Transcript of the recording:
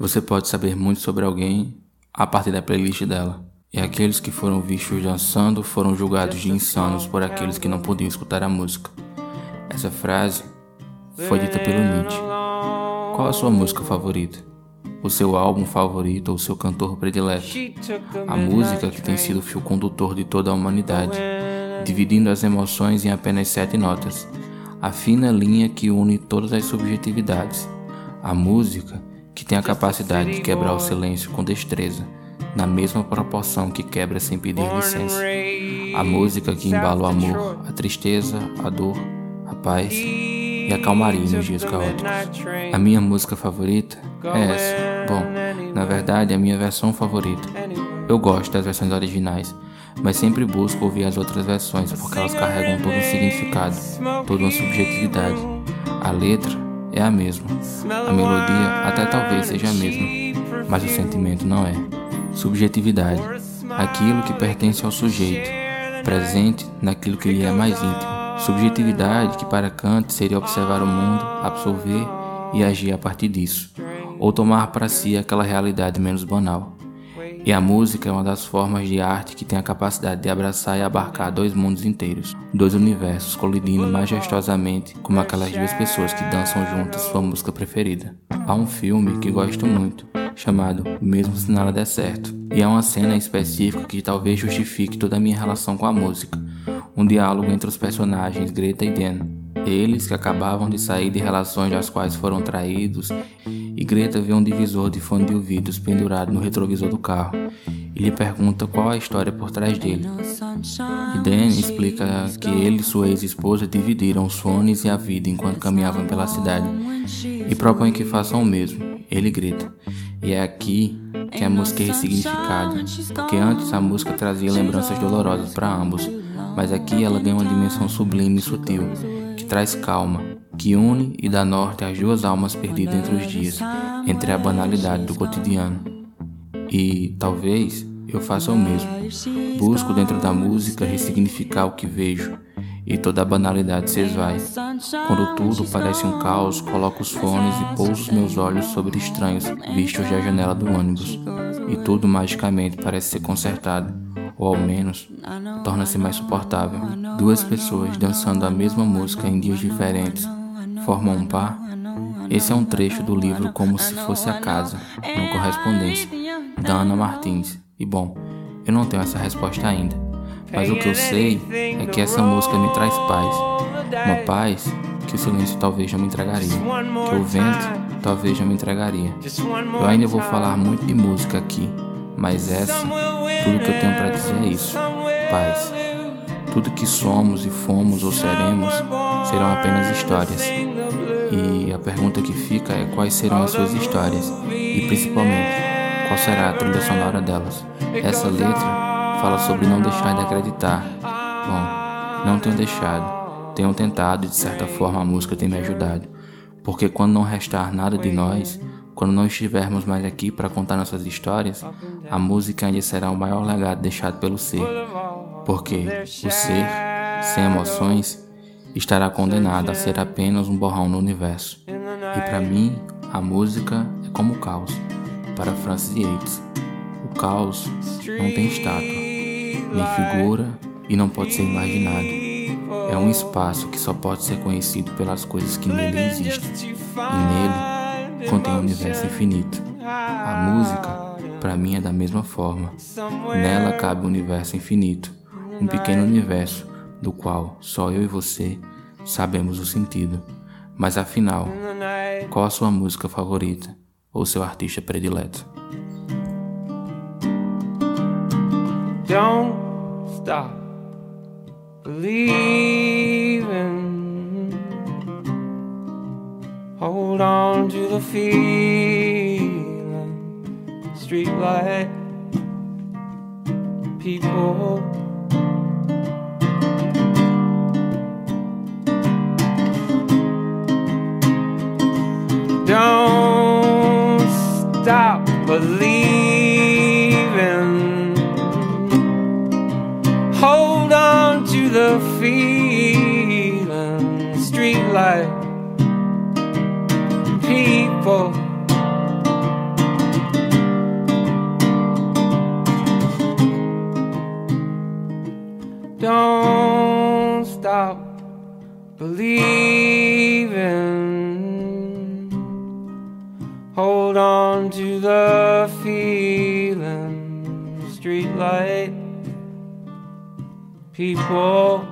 Você pode saber muito sobre alguém a partir da playlist dela. E aqueles que foram vistos dançando foram julgados de insanos por aqueles que não podiam escutar a música. Essa frase foi dita pelo Nietzsche. Qual a sua música favorita? O seu álbum favorito ou seu cantor predileto? A música que tem sido o fio condutor de toda a humanidade, dividindo as emoções em apenas sete notas. A fina linha que une todas as subjetividades. A música que tem a capacidade de quebrar o silêncio com destreza, na mesma proporção que quebra sem pedir licença. A música que embala o amor, a tristeza, a dor, a paz e a calmaria nos dias caóticos. A minha música favorita é essa. Bom, na verdade, é a minha versão favorita. Eu gosto das versões originais, mas sempre busco ouvir as outras versões porque elas carregam todo um significado, toda uma subjetividade. A letra é a mesma. A melodia até talvez seja a mesma, mas o sentimento não é. Subjetividade aquilo que pertence ao sujeito, presente naquilo que lhe é mais íntimo. Subjetividade que para Kant seria observar o mundo, absorver e agir a partir disso, ou tomar para si aquela realidade menos banal. E a música é uma das formas de arte que tem a capacidade de abraçar e abarcar dois mundos inteiros, dois universos colidindo majestosamente como aquelas duas pessoas que dançam juntas sua música preferida. Há um filme que gosto muito, chamado Mesmo Se Nada Der Certo, e é uma cena específica que talvez justifique toda a minha relação com a música. Um diálogo entre os personagens Greta e Dan, eles que acabavam de sair de relações das quais foram traídos Greta vê um divisor de fone de ouvidos pendurado no retrovisor do carro e lhe pergunta qual a história por trás dele. E Dan explica que ele e sua ex-esposa dividiram os fones e a vida enquanto caminhavam pela cidade e propõe que façam o mesmo. Ele grita. E é aqui que a música é ressignificada, porque antes a música trazia lembranças dolorosas para ambos, mas aqui ela ganha uma dimensão sublime e sutil, que traz calma, que une e dá norte às duas almas perdidas entre os dias, entre a banalidade do cotidiano. E, talvez, eu faça o mesmo. Busco dentro da música ressignificar o que vejo, e toda a banalidade se esvai. Quando tudo parece um caos, coloco os fones e pouso meus olhos sobre estranhos vistos da janela do ônibus, e tudo magicamente parece ser consertado, ou ao menos torna-se mais suportável. Duas pessoas dançando a mesma música em dias diferentes formam um par? Esse é um trecho do livro Como Se Fosse a Casa, uma correspondência, da Ana Martins. E bom, eu não tenho essa resposta ainda, mas o que eu sei é que essa música me traz paz. Uma paz que o silêncio talvez não me entregaria, que o vento talvez não me entregaria. Eu ainda vou falar muito de música aqui, mas essa, tudo que eu tenho para dizer é isso: paz. Tudo que somos e fomos ou seremos serão apenas histórias. E a pergunta que fica é quais serão as suas histórias e principalmente qual será a trilha sonora delas. Essa letra fala sobre não deixar de acreditar. Bom, não tenho deixado, tenho tentado e de certa forma a música tem me ajudado. Porque quando não restar nada de nós, quando não estivermos mais aqui para contar nossas histórias, a música ainda será o maior legado deixado pelo ser. Porque o ser, sem emoções, estará condenado a ser apenas um borrão no universo. E para mim, a música é como o caos. Para Francis Yates, o caos não tem estátua, nem figura e não pode ser imaginado. É um espaço que só pode ser conhecido pelas coisas que nele existem. E nele contém um universo infinito. A música, para mim, é da mesma forma. Nela cabe um universo infinito, um pequeno universo do qual só eu e você sabemos o sentido. Mas afinal, qual a sua música favorita ou seu artista predileto? Don't stop believing. Hold on to the feeling. Streetlight people. Don't stop believing. Hold on to the feeling. Streetlight, people. Don't stop believing. On to the feeling. Streetlight people